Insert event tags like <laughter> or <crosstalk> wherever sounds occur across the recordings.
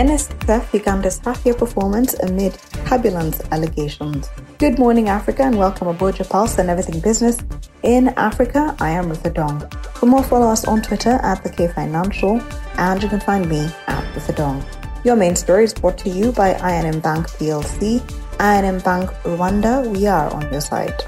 NSF Uganda's half-year performance amid turbulence allegations. Good morning, Africa, and welcome aboard your pulse and everything business in Africa. I am Rutha Dong. For more, follow us on Twitter at the K Financial, and you can find me at Rutha Dong. Your main story is brought to you by I&M Bank PLC, I&M Bank Rwanda. We are on your side.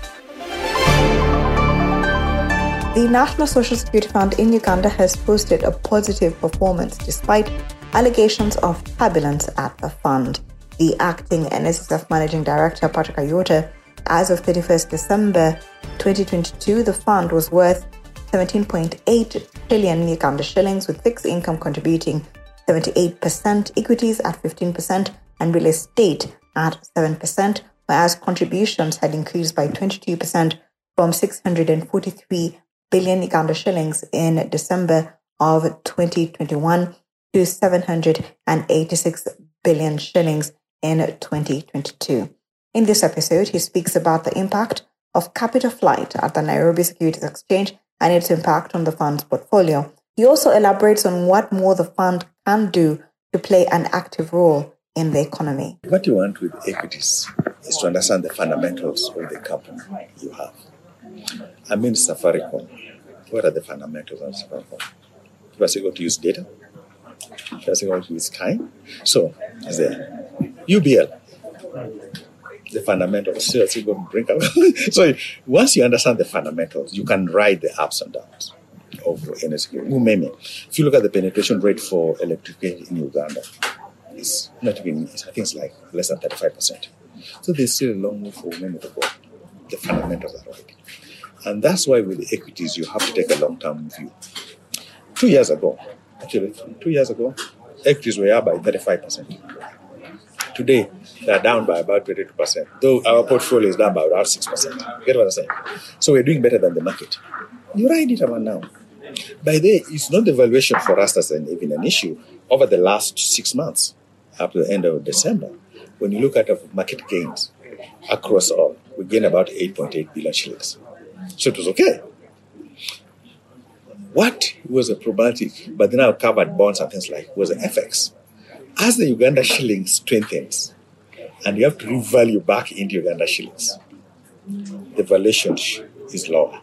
The National Social Security Fund in Uganda has posted a positive performance despite allegations of turbulence at the fund. The acting NSSF Managing Director, Patrick Ayota, as of 31st December 2022, the fund was worth 17.8 trillion Uganda shillings, with fixed income contributing 78%, equities at 15%, and real estate at 7%, whereas contributions had increased by 22% from 643 billion Uganda shillings in December of 2021 to 786 billion shillings in 2022. In this episode, he speaks about the impact of capital flight at the Nairobi Securities Exchange and its impact on the fund's portfolio. He also elaborates on what more the fund can do to play an active role in the economy. What you want with equities is to understand the fundamentals of the company you have. I mean, Safaricom. What are the fundamentals of Safaricom? First, you got to use data. You got to use time. So, is there UBL? The fundamentals. So, you to bring up. <laughs> so, once you understand the fundamentals, you can ride the ups and downs of energy. Umeme. If you look at the penetration rate for electrification in Uganda, it's not even, I think it's like less than 35%. So there's still a long way for women to go. The fundamentals are right. And that's why with the equities, you have to take a long term view. Two years ago, actually, two years ago, equities were up by 35%. Today, they're down by about 22%, though our portfolio is down by about 6%. Get what I'm saying? So we're doing better than the market. You ride it about now. By the it's not the valuation for us that's an, even an issue over the last six months up to the end of December. When you look at market gains across all, we gained about 8.8 billion shillings. So it was okay. What was a problematic, but then I covered bonds and things like was the FX. As the Uganda shilling strengthens, and you have to revalue back into Uganda shillings, the valuation is lower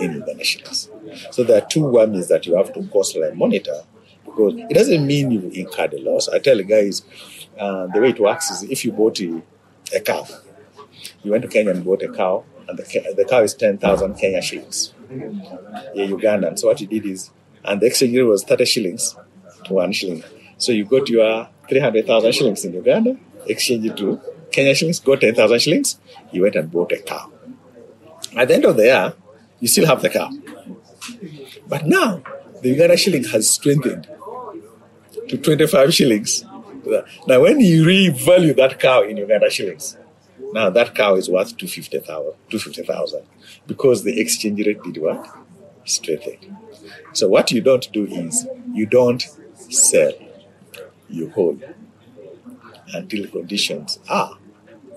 in Uganda shillings. So there are two whammies that you have to constantly monitor because it doesn't mean you incurred a loss. I tell the guys uh, the way it works is if you bought a, a cow, you went to Kenya and bought a cow, and the, the cow is 10,000 Kenya shillings. Yeah, Ugandan. So what you did is, and the exchange rate was 30 shillings to one shilling. So you got your 300,000 shillings in Uganda, exchange it to Kenya shillings, got 10,000 shillings, you went and bought a cow. At the end of the year, you still have the cow. But now, the Uganda shilling has strengthened to 25 shillings. Now, when you revalue that cow in Uganda shillings, now that cow is worth 250,000 250, because the exchange rate did what? Strengthened. So, what you don't do is you don't sell, you hold until conditions are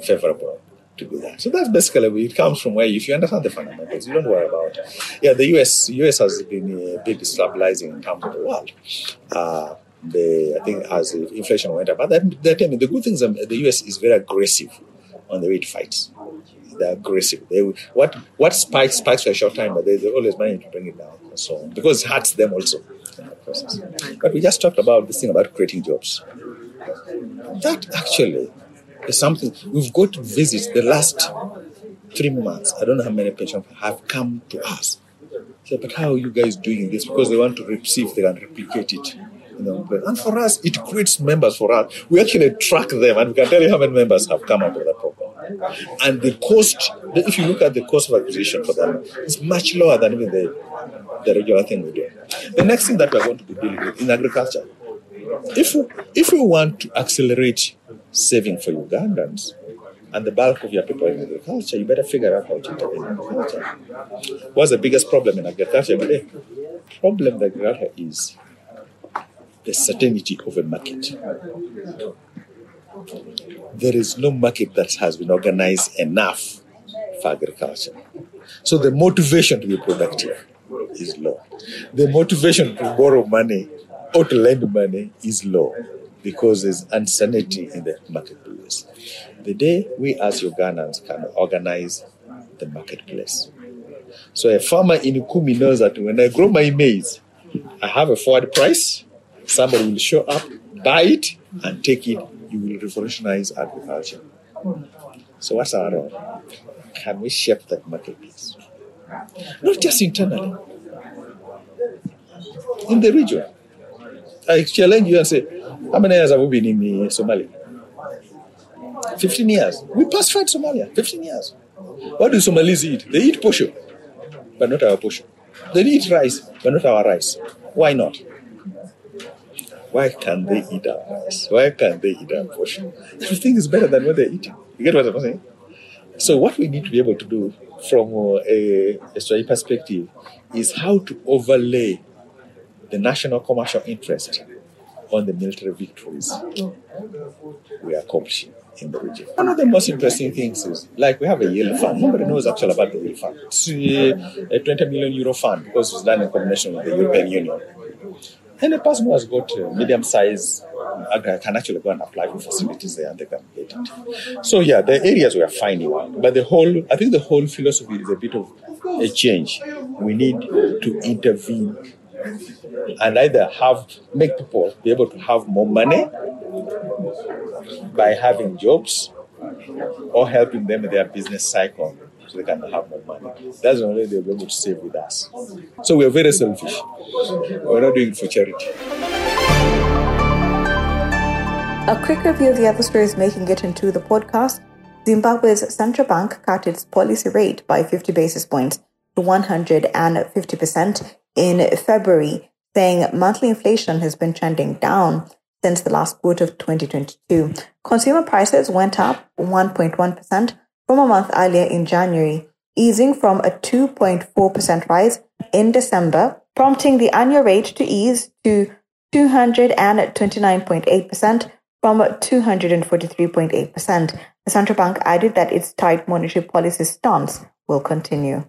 favorable to do that. So that's basically it comes from where if you understand the fundamentals, you don't worry about. Yeah, the US US has been a bit destabilizing in terms of the world. Uh, the I think as inflation went up, but that, that, I mean, the good things um, the US is very aggressive on the way it fights. They're aggressive. They what what spikes spikes for a short time, but they, they always manage to bring it down. So because it hurts them also. But we just talked about this thing about creating jobs. That actually is something we've got to visit the last three months. I don't know how many patients have come to us. But how are you guys doing this? Because they want to if they can replicate it. And for us, it creates members for us. We actually track them, and we can tell you how many members have come out of that. And the cost, if you look at the cost of acquisition for them, it's much lower than even the, the regular thing we do. The next thing that we're going to be dealing with in agriculture, if if we want to accelerate saving for Ugandans and the bulk of your people in agriculture, you better figure out how to intervene in agriculture. What's the biggest problem in agriculture today? Eh, problem in agriculture is the certainty of a market. There is no market that has been organized enough for agriculture. So the motivation to be productive is low. The motivation to borrow money or to lend money is low. because there's uncertainty in the marketplace. The day we as Ugandans can organize the marketplace. So a farmer in Ukumi knows that when I grow my maize, I have a forward price, somebody will show up, buy it, and take it. You will revolutionize agriculture. So what's our role? Can we shape that marketplace? Not just internally, in the region. I challenge you and say, how many years have we been in Somalia? 15 years. We pacified Somalia, 15 years. What do Somalis eat? They eat posho, but not our posho. They eat rice, but not our rice. Why not? Why can't they eat our rice? Why can't they eat our posho? Everything is better than what they're eating. You get what I'm saying? So, what we need to be able to do from a, a strategic perspective is how to overlay the national commercial interest on the military victories we are accomplishing in the region. One of the most interesting things is like we have a yield fund. Nobody knows actually about the yield fund. It's uh, a 20 million euro fund because it's done in combination with the European Union. And a person who has got a uh, medium size can actually go and apply for facilities there and they can get it. So yeah, the areas we are finding, but the whole, I think the whole philosophy is a bit of a change. We need to intervene and either have make people be able to have more money by having jobs or helping them with their business cycle so they can have more money. That's the only they'll be able to save with us. So we're very selfish. We're not doing it for charity. A quick review of the stories making it into the podcast. Zimbabwe's central bank cut its policy rate by 50 basis points to 150% in February, saying monthly inflation has been trending down since the last quarter of 2022. Consumer prices went up 1.1% from a month earlier in January, easing from a 2.4% rise in December, prompting the annual rate to ease to 229.8% from 243.8%. The central bank added that its tight monetary policy stance will continue.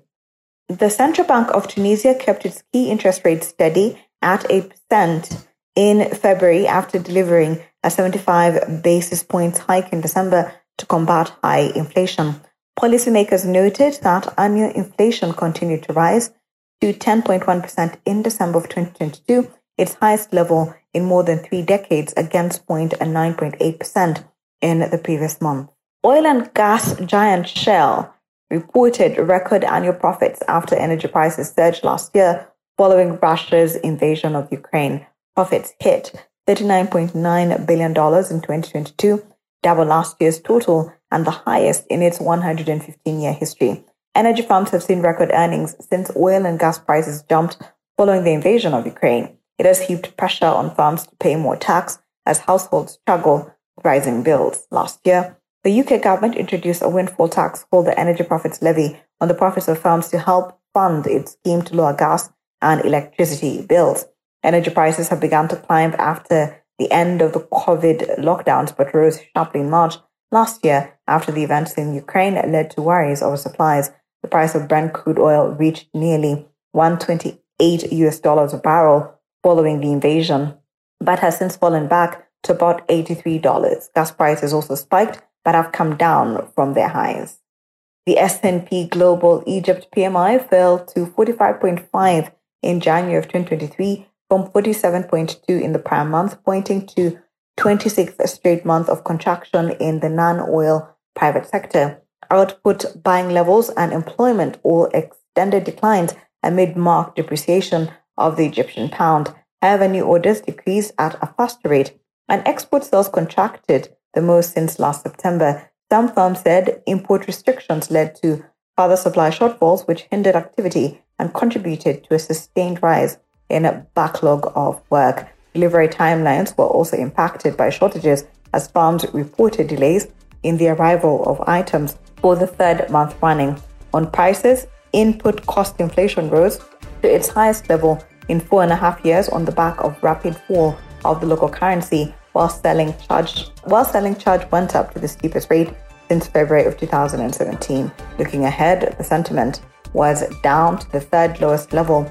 The Central Bank of Tunisia kept its key interest rate steady at 8% in February after delivering a 75 basis points hike in December to combat high inflation. Policymakers noted that annual inflation continued to rise to 10.1% in December of 2022, its highest level in more than three decades against 0.9.8% in the previous month. Oil and gas giant Shell reported record annual profits after energy prices surged last year following Russia's invasion of Ukraine. Profits hit $39.9 billion in 2022, double last year's total and the highest in its 115 year history. Energy firms have seen record earnings since oil and gas prices jumped following the invasion of Ukraine. It has heaped pressure on firms to pay more tax as households struggle with rising bills. Last year, the UK government introduced a windfall tax called the Energy Profits Levy on the profits of firms to help fund its scheme to lower gas and electricity bills. Energy prices have begun to climb after the end of the COVID lockdowns, but rose sharply in March last year after the events in Ukraine led to worries over supplies. The price of Brent crude oil reached nearly 128 US dollars a barrel following the invasion, but has since fallen back to about $83. Gas prices also spiked but have come down from their highs. The S&P Global Egypt PMI fell to 45.5 in January of 2023 from 47.2 in the prior month, pointing to 26th straight month of contraction in the non-oil private sector. Output buying levels and employment all extended declines amid marked depreciation of the Egyptian pound. However, new orders decreased at a faster rate and export sales contracted the most since last September. Some firms said import restrictions led to further supply shortfalls, which hindered activity and contributed to a sustained rise in a backlog of work. Delivery timelines were also impacted by shortages as farms reported delays in the arrival of items for the third month running. On prices, input cost inflation rose to its highest level in four and a half years on the back of rapid fall of the local currency while selling charge while selling charge went up to the steepest rate since February of 2017. Looking ahead, the sentiment was down to the third lowest level